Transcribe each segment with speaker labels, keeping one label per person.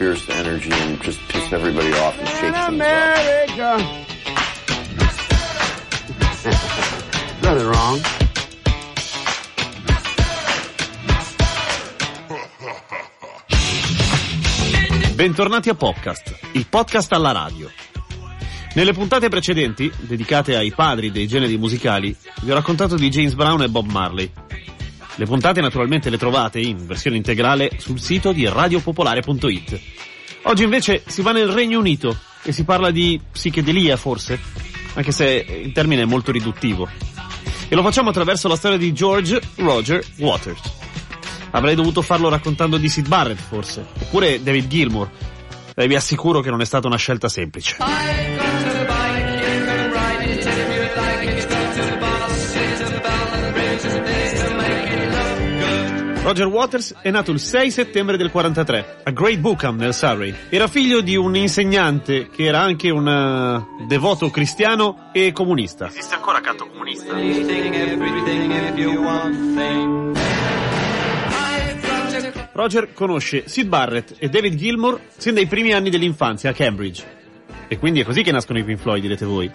Speaker 1: fierce energy and just piss everybody off and shake things up.
Speaker 2: America. Nothing wrong.
Speaker 3: Bentornati a Podcast, il podcast alla radio. Nelle puntate precedenti, dedicate ai padri dei generi musicali, vi ho raccontato di James Brown e Bob Marley. Le puntate naturalmente le trovate in versione integrale sul sito di radiopopolare.it. Oggi invece si va nel Regno Unito e si parla di psichedelia forse, anche se il termine è molto riduttivo. E lo facciamo attraverso la storia di George Roger Waters. Avrei dovuto farlo raccontando di Sid Barrett, forse. Oppure David Gilmour. E vi assicuro che non è stata una scelta semplice. Roger Waters è nato il 6 settembre del 43 a Great Bookham nel Surrey. Era figlio di un insegnante che era anche un eh, devoto cristiano e comunista. Esiste ancora accanto comunista? Roger conosce Sid Barrett e David Gilmour sin dai primi anni dell'infanzia a Cambridge. E quindi è così che nascono i Pink Floyd, direte voi.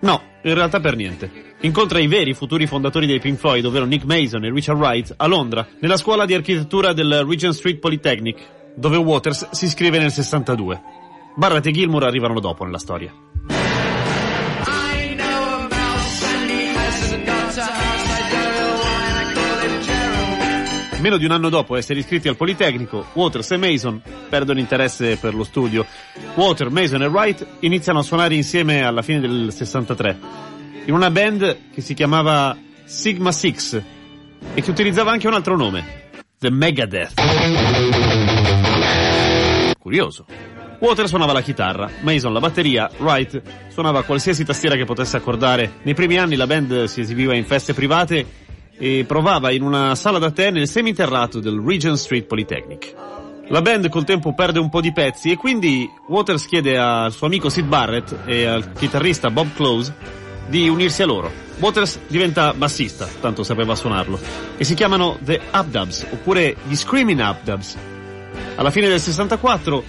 Speaker 3: No, in realtà per niente. Incontra i veri futuri fondatori dei Pink Floyd, ovvero Nick Mason e Richard Wright, a Londra, nella scuola di architettura del Regent Street Polytechnic, dove Waters si iscrive nel 62. Barrett e Gilmour arrivano dopo nella storia. Meno di un anno dopo essere iscritti al Politecnico, Waters e Mason perdono interesse per lo studio. Water, Mason e Wright iniziano a suonare insieme alla fine del 63, in una band che si chiamava Sigma Six e che utilizzava anche un altro nome, The Megadeth. Curioso. Water suonava la chitarra, Mason la batteria, Wright suonava qualsiasi tastiera che potesse accordare. Nei primi anni la band si esibiva in feste private e provava in una sala da tè nel seminterrato del Regent Street Polytechnic. La band col tempo perde un po' di pezzi e quindi Waters chiede al suo amico Sid Barrett e al chitarrista Bob Close di unirsi a loro. Waters diventa bassista, tanto sapeva suonarlo, e si chiamano The Updubs, oppure gli Screaming Updubs. Alla fine del 64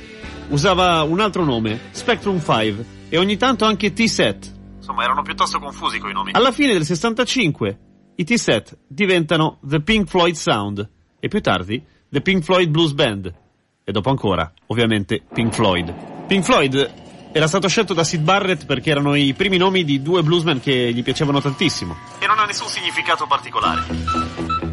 Speaker 3: usava un altro nome, Spectrum 5, e ogni tanto anche T-Set. Insomma, erano piuttosto confusi coi nomi. Alla fine del 65 i T-Set diventano The Pink Floyd Sound e più tardi The Pink Floyd Blues Band e dopo ancora, ovviamente, Pink Floyd. Pink Floyd era stato scelto da Sid Barrett perché erano i primi nomi di due bluesmen che gli piacevano tantissimo e non ha nessun significato particolare.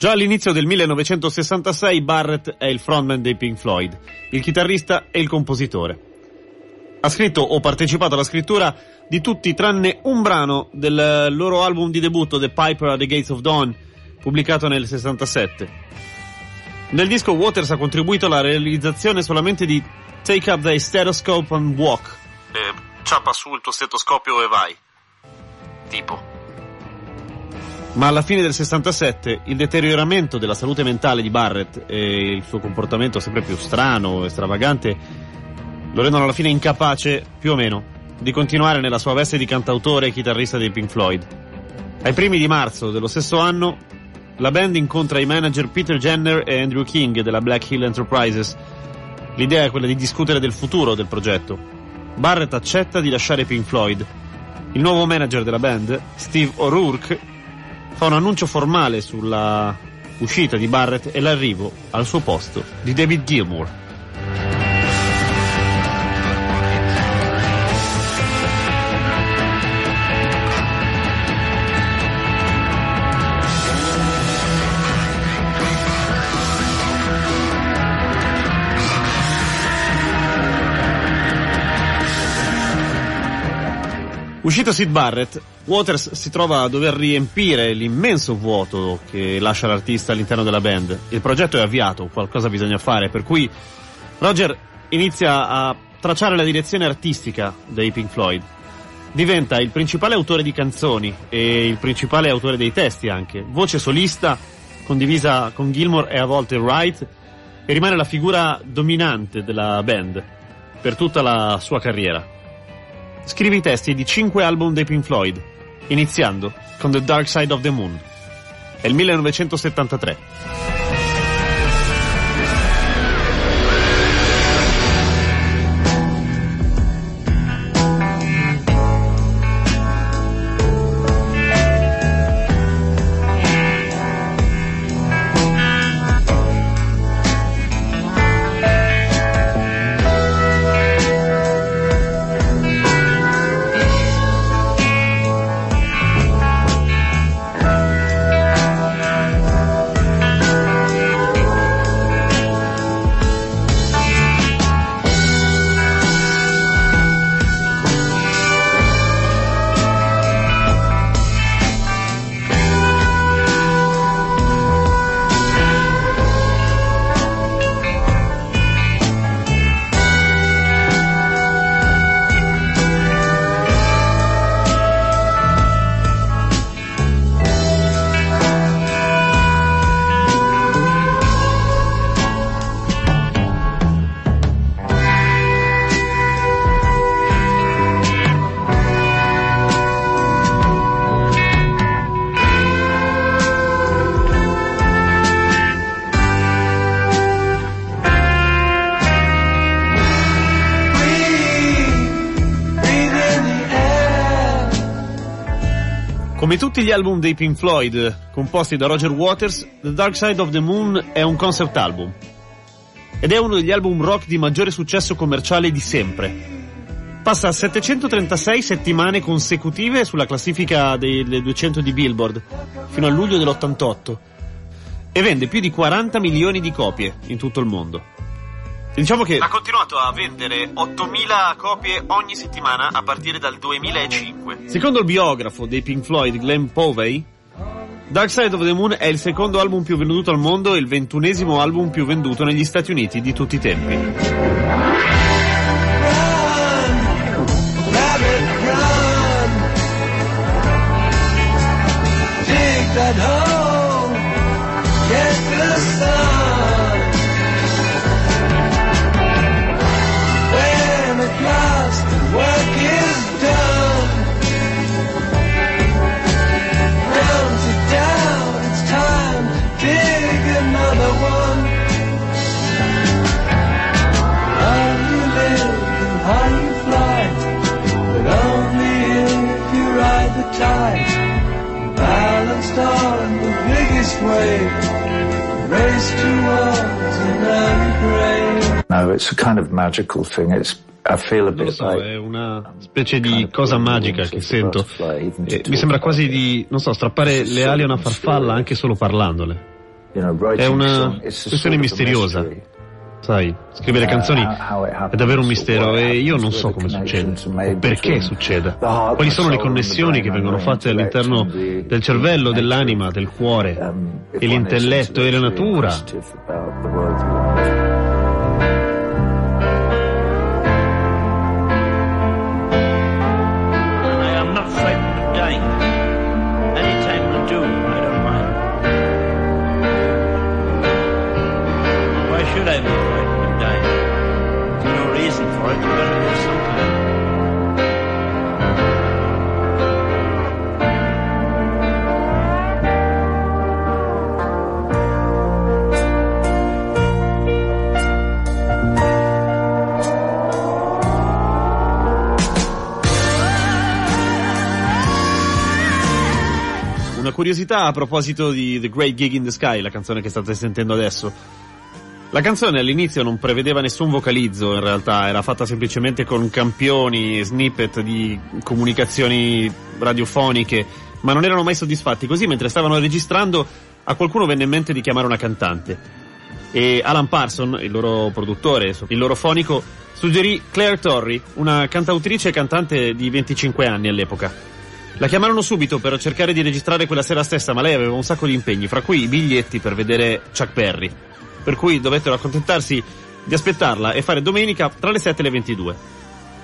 Speaker 3: Già all'inizio del 1966 Barrett è il frontman dei Pink Floyd, il chitarrista e il compositore. Ha scritto o partecipato alla scrittura di tutti tranne un brano del loro album di debutto The Piper at the Gates of Dawn, pubblicato nel 67. Nel disco Waters ha contribuito alla realizzazione solamente di Take Up the Stethoscope and Walk. Eh, ciappa su il tuo stetoscopio e vai. Tipo. Ma alla fine del 67 il deterioramento della salute mentale di Barrett e il suo comportamento sempre più strano, stravagante, lo rendono alla fine incapace, più o meno, di continuare nella sua veste di cantautore e chitarrista dei Pink Floyd. Ai primi di marzo dello stesso anno la band incontra i manager Peter Jenner e Andrew King della Black Hill Enterprises. L'idea è quella di discutere del futuro del progetto. Barrett accetta di lasciare Pink Floyd. Il nuovo manager della band, Steve O'Rourke, fa un annuncio formale sulla uscita di Barrett e l'arrivo al suo posto di David Gilmour. Uscito Sid Barrett, Waters si trova a dover riempire l'immenso vuoto che lascia l'artista all'interno della band. Il progetto è avviato, qualcosa bisogna fare, per cui Roger inizia a tracciare la direzione artistica dei Pink Floyd. Diventa il principale autore di canzoni e il principale autore dei testi anche, voce solista condivisa con Gilmore e a volte Wright e rimane la figura dominante della band per tutta la sua carriera scrive i testi di cinque album dei Pink Floyd, iniziando con The Dark Side of the Moon. È il 1973. Come tutti gli album dei Pink Floyd composti da Roger Waters, The Dark Side of the Moon è un concept album. Ed è uno degli album rock di maggiore successo commerciale di sempre. Passa 736 settimane consecutive sulla classifica delle 200 di Billboard, fino a luglio dell'88, e vende più di 40 milioni di copie in tutto il mondo. Diciamo che ha continuato a vendere 8.000 copie ogni settimana a partire dal 2005. Secondo il biografo dei Pink Floyd, Glenn Povey, Dark Side of the Moon è il secondo album più venduto al mondo e il ventunesimo album più venduto negli Stati Uniti di tutti i tempi.
Speaker 4: It's a kind of magical thing. It's bit
Speaker 3: so, è una specie di cosa magica che sento. E mi sembra quasi di, non so, strappare le ali a una farfalla anche solo parlandole. È una questione misteriosa. Sai, scrivere canzoni è davvero un mistero e io non so come succede, perché succeda. Quali sono le connessioni che vengono fatte all'interno del cervello, dell'anima, del cuore, e l'intelletto e la natura. Curiosità a proposito di The Great Gig in the Sky, la canzone che state sentendo adesso. La canzone all'inizio non prevedeva nessun vocalizzo, in realtà era fatta semplicemente con campioni, snippet di comunicazioni radiofoniche, ma non erano mai soddisfatti. Così mentre stavano registrando a qualcuno venne in mente di chiamare una cantante. E Alan Parson, il loro produttore, il loro fonico, suggerì Claire Torrey, una cantautrice e cantante di 25 anni all'epoca. La chiamarono subito per cercare di registrare quella sera stessa, ma lei aveva un sacco di impegni, fra cui i biglietti per vedere Chuck Berry. Per cui dovettero accontentarsi di aspettarla e fare domenica tra le 7 e le 22.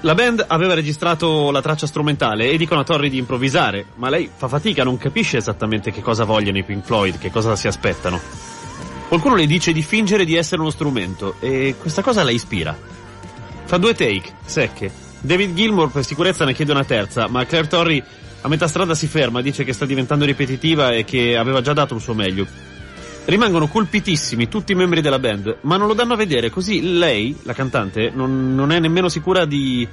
Speaker 3: La band aveva registrato la traccia strumentale e dicono a Torrey di improvvisare, ma lei fa fatica, non capisce esattamente che cosa vogliono i Pink Floyd, che cosa si aspettano. Qualcuno le dice di fingere di essere uno strumento e questa cosa la ispira. Fa due take, secche. David Gilmour per sicurezza ne chiede una terza, ma Claire Torrey a metà strada si ferma, dice che sta diventando ripetitiva e che aveva già dato il suo meglio. Rimangono colpitissimi tutti i membri della band, ma non lo danno a vedere, così lei, la cantante, non, non è nemmeno sicura di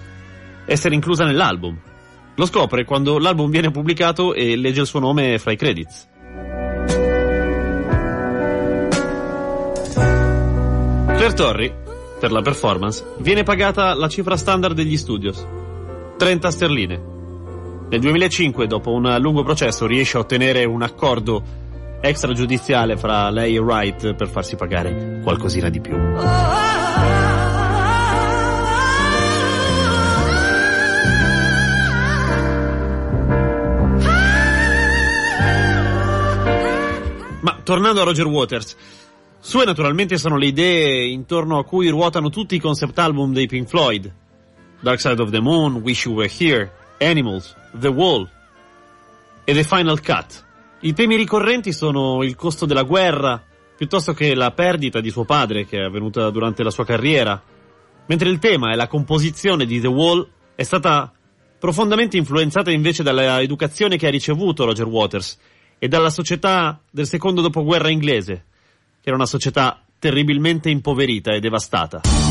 Speaker 3: essere inclusa nell'album. Lo scopre quando l'album viene pubblicato e legge il suo nome fra i credits. Claire Torrey, per la performance, viene pagata la cifra standard degli studios. 30 sterline. Nel 2005, dopo un lungo processo, riesce a ottenere un accordo extragiudiziale fra lei e Wright per farsi pagare qualcosina di più. Ma tornando a Roger Waters, sue naturalmente sono le idee intorno a cui ruotano tutti i concept album dei Pink Floyd. Dark Side of the Moon, Wish You Were Here, Animals, The Wall e The Final Cut. I temi ricorrenti sono il costo della guerra, piuttosto che la perdita di suo padre che è avvenuta durante la sua carriera, mentre il tema e la composizione di The Wall è stata profondamente influenzata invece dalla educazione che ha ricevuto Roger Waters e dalla società del secondo dopoguerra inglese, che era una società terribilmente impoverita e devastata.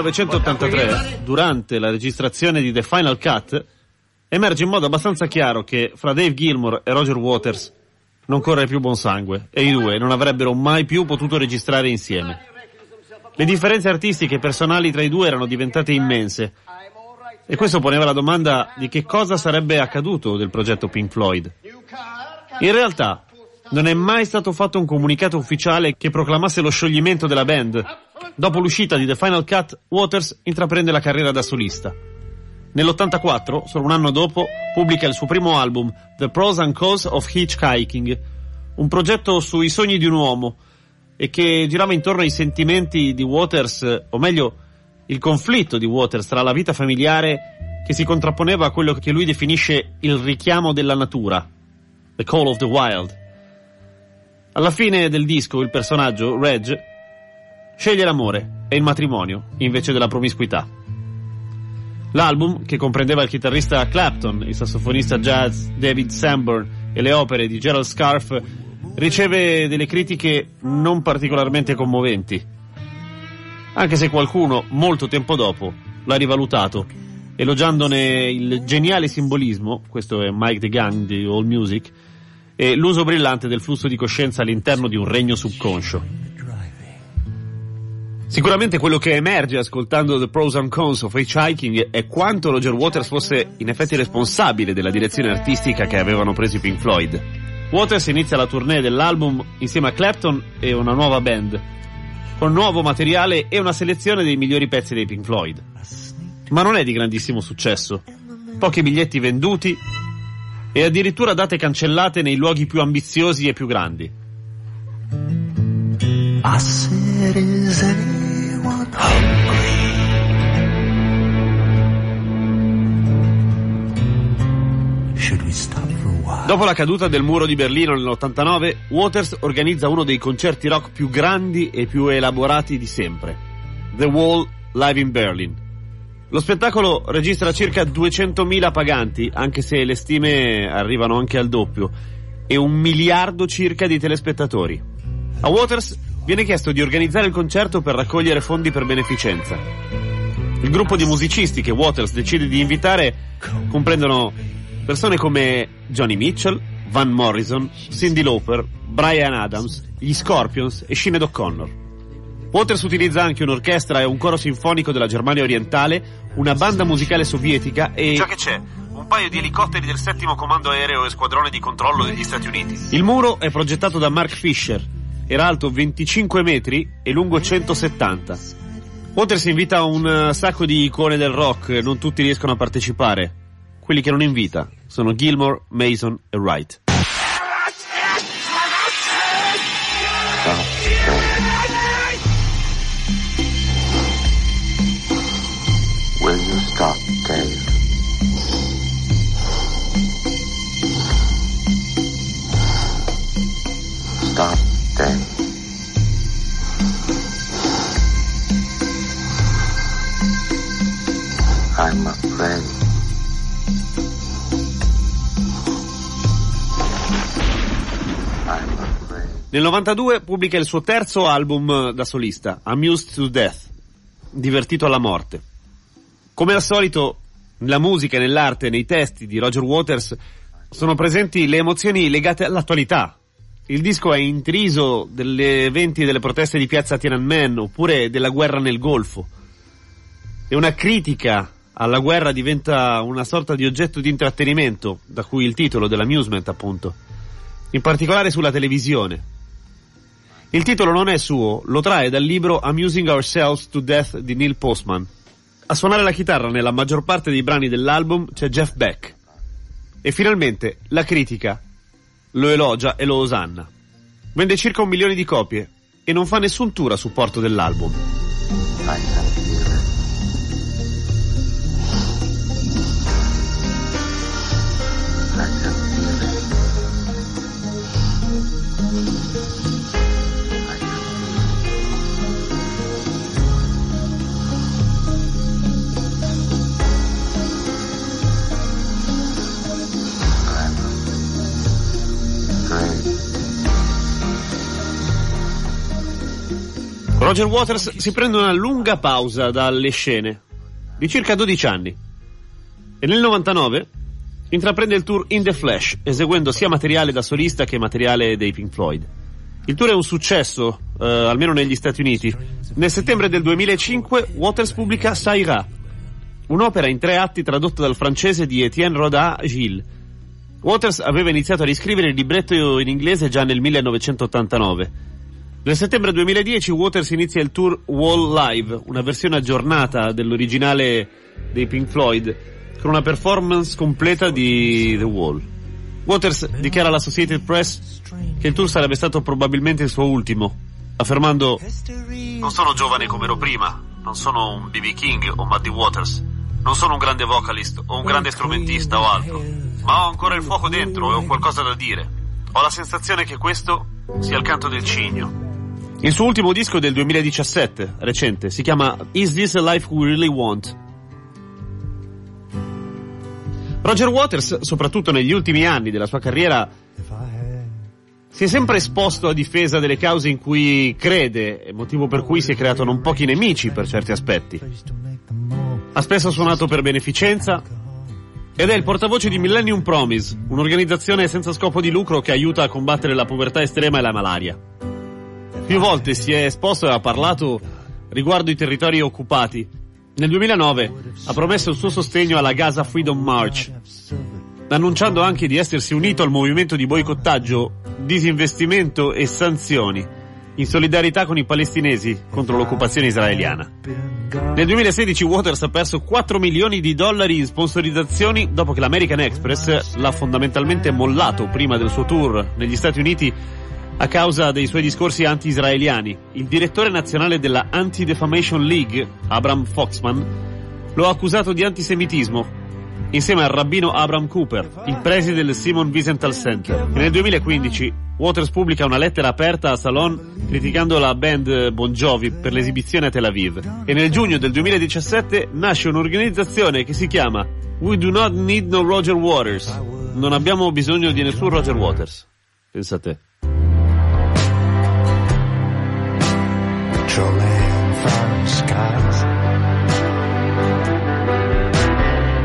Speaker 3: 1983, durante la registrazione di The Final Cut, emerge in modo abbastanza chiaro che fra Dave Gilmour e Roger Waters non corre più buon sangue e i due non avrebbero mai più potuto registrare insieme. Le differenze artistiche e personali tra i due erano diventate immense e questo poneva la domanda di che cosa sarebbe accaduto del progetto Pink Floyd. In realtà non è mai stato fatto un comunicato ufficiale che proclamasse lo scioglimento della band. Dopo l'uscita di The Final Cut, Waters intraprende la carriera da solista. Nell'84, solo un anno dopo, pubblica il suo primo album, The Pros and Cons of Hitchhiking, un progetto sui sogni di un uomo e che girava intorno ai sentimenti di Waters, o meglio, il conflitto di Waters tra la vita familiare che si contrapponeva a quello che lui definisce il richiamo della natura, The Call of the Wild. Alla fine del disco il personaggio, Reg, sceglie l'amore e il matrimonio invece della promiscuità. L'album, che comprendeva il chitarrista Clapton, il sassofonista jazz David Sanborn e le opere di Gerald Scarf, riceve delle critiche non particolarmente commoventi. Anche se qualcuno, molto tempo dopo, l'ha rivalutato, elogiandone il geniale simbolismo, questo è Mike the di All Music, e l'uso brillante del flusso di coscienza all'interno di un regno subconscio. Sicuramente quello che emerge ascoltando The Pros and Cons of Hitchhiking è quanto Roger Waters fosse in effetti responsabile della direzione artistica che avevano preso i Pink Floyd. Waters inizia la tournée dell'album insieme a Clapton e una nuova band, con nuovo materiale e una selezione dei migliori pezzi dei Pink Floyd. Ma non è di grandissimo successo. Pochi biglietti venduti e addirittura date cancellate nei luoghi più ambiziosi e più grandi.
Speaker 5: I said, is anyone hungry? Should we stop for a while?
Speaker 3: Dopo la caduta del muro di Berlino nell'89, Waters organizza uno dei concerti rock più grandi e più elaborati di sempre. The Wall Live in Berlin. Lo spettacolo registra circa 200.000 paganti, anche se le stime arrivano anche al doppio, e un miliardo circa di telespettatori. A Waters viene chiesto di organizzare il concerto per raccogliere fondi per beneficenza. Il gruppo di musicisti che Waters decide di invitare comprendono persone come Johnny Mitchell, Van Morrison, Cindy Lauper, Brian Adams, gli Scorpions e Sinead O'Connor. Waters utilizza anche un'orchestra e un coro sinfonico della Germania orientale, una banda musicale sovietica e... Già che c'è, un paio di elicotteri del settimo comando aereo e squadrone di controllo degli Stati Uniti. Il muro è progettato da Mark Fisher, era alto 25 metri e lungo 170. Waters invita un eh, sacco di icone del rock, non tutti riescono a partecipare. Quelli che non invita sono Gilmore, Mason e Wright. Nel 92 pubblica il suo terzo album da solista, Amused to Death, divertito alla morte. Come al solito, nella musica, nell'arte, nei testi di Roger Waters sono presenti le emozioni legate all'attualità. Il disco è intriso degli eventi delle proteste di piazza Tiananmen oppure della guerra nel Golfo. E una critica alla guerra diventa una sorta di oggetto di intrattenimento, da cui il titolo dell'amusement appunto. In particolare sulla televisione. Il titolo non è suo, lo trae dal libro Amusing Ourselves to Death di Neil Postman. A suonare la chitarra nella maggior parte dei brani dell'album c'è Jeff Beck. E finalmente la critica lo elogia e lo osanna. Vende circa un milione di copie e non fa nessun tour a supporto dell'album. Roger Waters si prende una lunga pausa dalle scene, di circa 12 anni, e nel 99 intraprende il tour In the Flash, eseguendo sia materiale da solista che materiale dei Pink Floyd. Il tour è un successo, eh, almeno negli Stati Uniti. Nel settembre del 2005 Waters pubblica Saira, un'opera in tre atti tradotta dal francese di Etienne Rodin Gilles. Waters aveva iniziato a riscrivere il libretto in inglese già nel 1989. Nel settembre 2010 Waters inizia il tour Wall Live, una versione aggiornata dell'originale dei Pink Floyd, con una performance completa di The Wall. Waters dichiara alla Associated Press che il tour sarebbe stato probabilmente il suo ultimo, affermando Non sono giovane come ero prima, non sono un B.B. King o Muddy Waters, non sono un grande vocalist o un grande strumentista o altro, ma ho ancora il fuoco dentro e ho qualcosa da dire. Ho la sensazione che questo sia il canto del cigno. Il suo ultimo disco è del 2017, recente, si chiama Is This a Life We Really Want? Roger Waters, soprattutto negli ultimi anni della sua carriera, si è sempre esposto a difesa delle cause in cui crede, motivo per cui si è creato non pochi nemici per certi aspetti. Ha spesso suonato per beneficenza ed è il portavoce di Millennium Promise, un'organizzazione senza scopo di lucro che aiuta a combattere la povertà estrema e la malaria. Più volte si è esposto e ha parlato riguardo i territori occupati. Nel 2009 ha promesso il suo sostegno alla Gaza Freedom March, annunciando anche di essersi unito al movimento di boicottaggio, disinvestimento e sanzioni in solidarietà con i palestinesi contro l'occupazione israeliana. Nel 2016 Waters ha perso 4 milioni di dollari in sponsorizzazioni dopo che l'American Express l'ha fondamentalmente mollato prima del suo tour negli Stati Uniti a causa dei suoi discorsi anti-israeliani. Il direttore nazionale della Anti-Defamation League, Abram Foxman, lo ha accusato di antisemitismo insieme al rabbino Abram Cooper, il preside del Simon Wiesenthal Center. E nel 2015 Waters pubblica una lettera aperta a Salon criticando la band Bon Jovi per l'esibizione a Tel Aviv. E nel giugno del 2017 nasce un'organizzazione che si chiama We Do Not Need No Roger Waters. Non abbiamo bisogno di nessun Roger Waters. Pensa
Speaker 5: Petroleum from skies.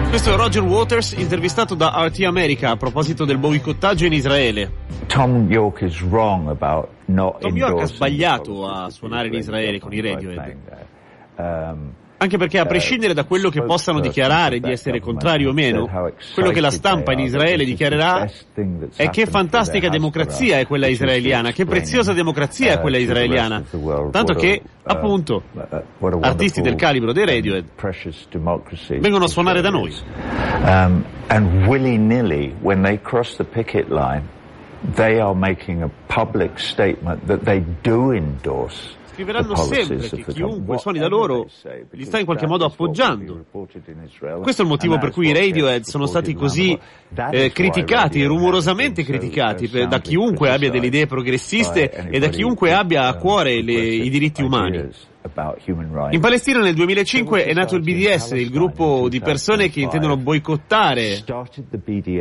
Speaker 3: Questo è Roger Waters intervistato da RT America a proposito del boicottaggio in Israele.
Speaker 4: Tom York is wrong about not
Speaker 3: Tom York ha sbagliato a suonare in Israele con i. Radiohead.
Speaker 4: Um,
Speaker 3: Anche perché a prescindere da quello che possano dichiarare di essere contrari o meno, quello che la stampa in Israele dichiarerà è che fantastica democrazia è quella israeliana, che preziosa democrazia è quella israeliana. Tanto che, appunto, artisti del calibro dei Radiohead vengono a suonare da noi.
Speaker 4: Um, and willy-nilly, when they cross the picket line, they are making a public statement that they do endorse
Speaker 3: Scriveranno sempre che chiunque suoni da loro li sta in qualche modo appoggiando. Questo è il motivo per cui i Radiohead sono stati così eh, criticati, rumorosamente criticati per- da chiunque abbia delle idee progressiste e da chiunque abbia a cuore le- i diritti umani. In Palestina nel 2005 è nato il BDS, il gruppo di persone che intendono boicottare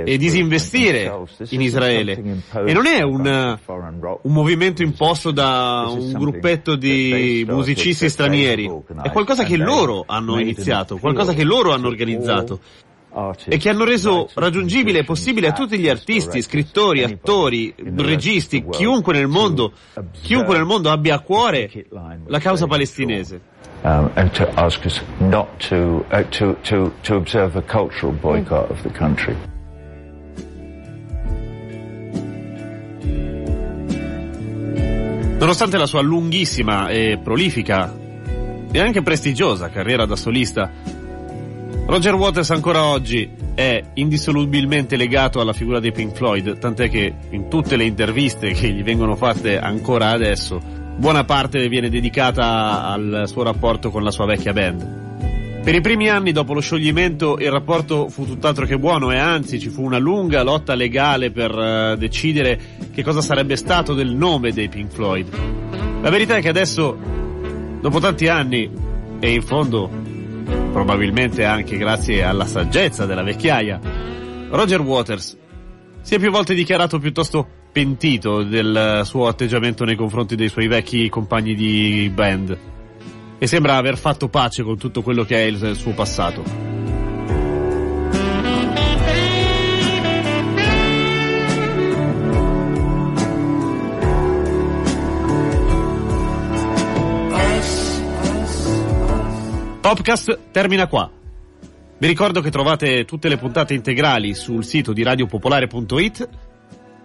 Speaker 3: e disinvestire in Israele. E non è un, un movimento imposto da un gruppetto di musicisti stranieri, è qualcosa che loro hanno iniziato, qualcosa che loro hanno organizzato e che hanno reso raggiungibile e possibile a tutti gli artisti, scrittori, attori, registi, chiunque nel mondo, chiunque nel mondo abbia a cuore la causa palestinese.
Speaker 4: Um, and to ask us not to, uh, to, to, to observe a cultural boycott of the country.
Speaker 3: Nonostante la sua lunghissima e prolifica e anche prestigiosa carriera da solista, Roger Waters ancora oggi è indissolubilmente legato alla figura dei Pink Floyd, tant'è che in tutte le interviste che gli vengono fatte ancora adesso, buona parte viene dedicata al suo rapporto con la sua vecchia band. Per i primi anni dopo lo scioglimento il rapporto fu tutt'altro che buono e anzi ci fu una lunga lotta legale per eh, decidere che cosa sarebbe stato del nome dei Pink Floyd. La verità è che adesso, dopo tanti anni, e in fondo probabilmente anche grazie alla saggezza della vecchiaia, Roger Waters si è più volte dichiarato piuttosto pentito del suo atteggiamento nei confronti dei suoi vecchi compagni di band e sembra aver fatto pace con tutto quello che è il suo passato. Popcast termina qua. Vi ricordo che trovate tutte le puntate integrali sul sito di radiopopolare.it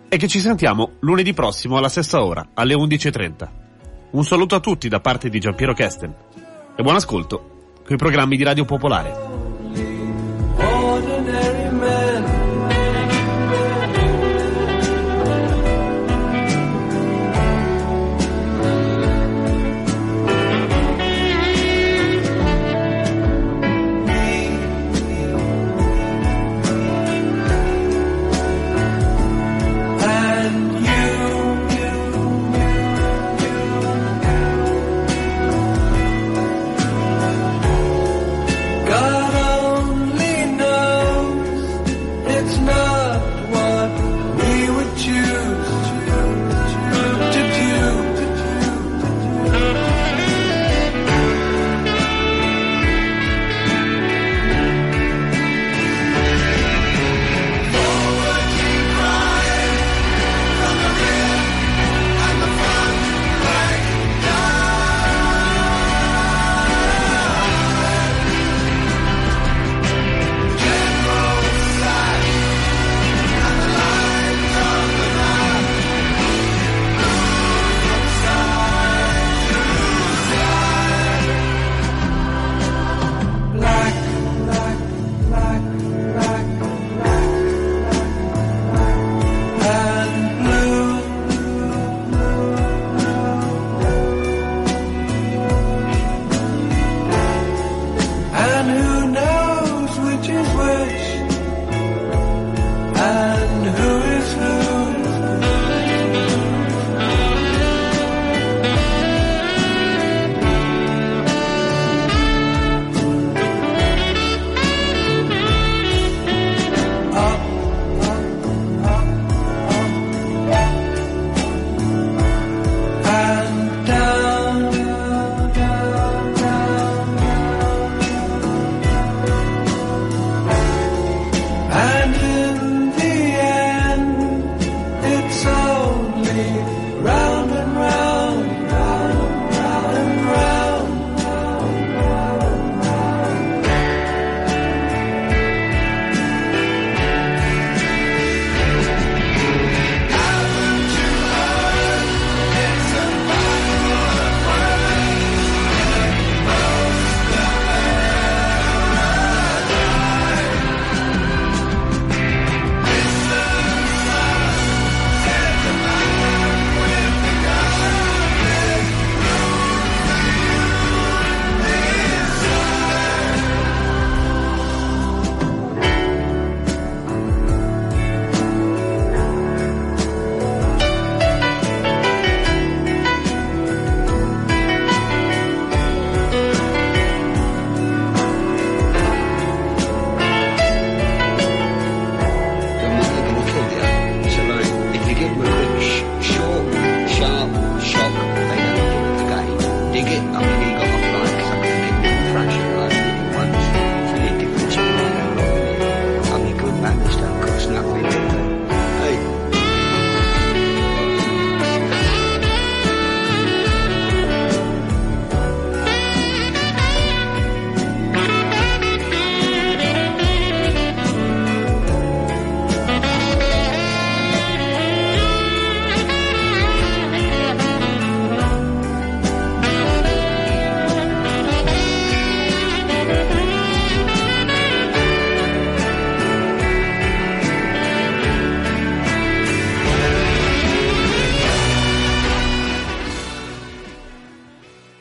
Speaker 3: e che ci sentiamo lunedì prossimo alla stessa ora, alle 11.30. Un saluto a tutti da parte di Giampiero Kesten e buon ascolto coi programmi di Radio Popolare.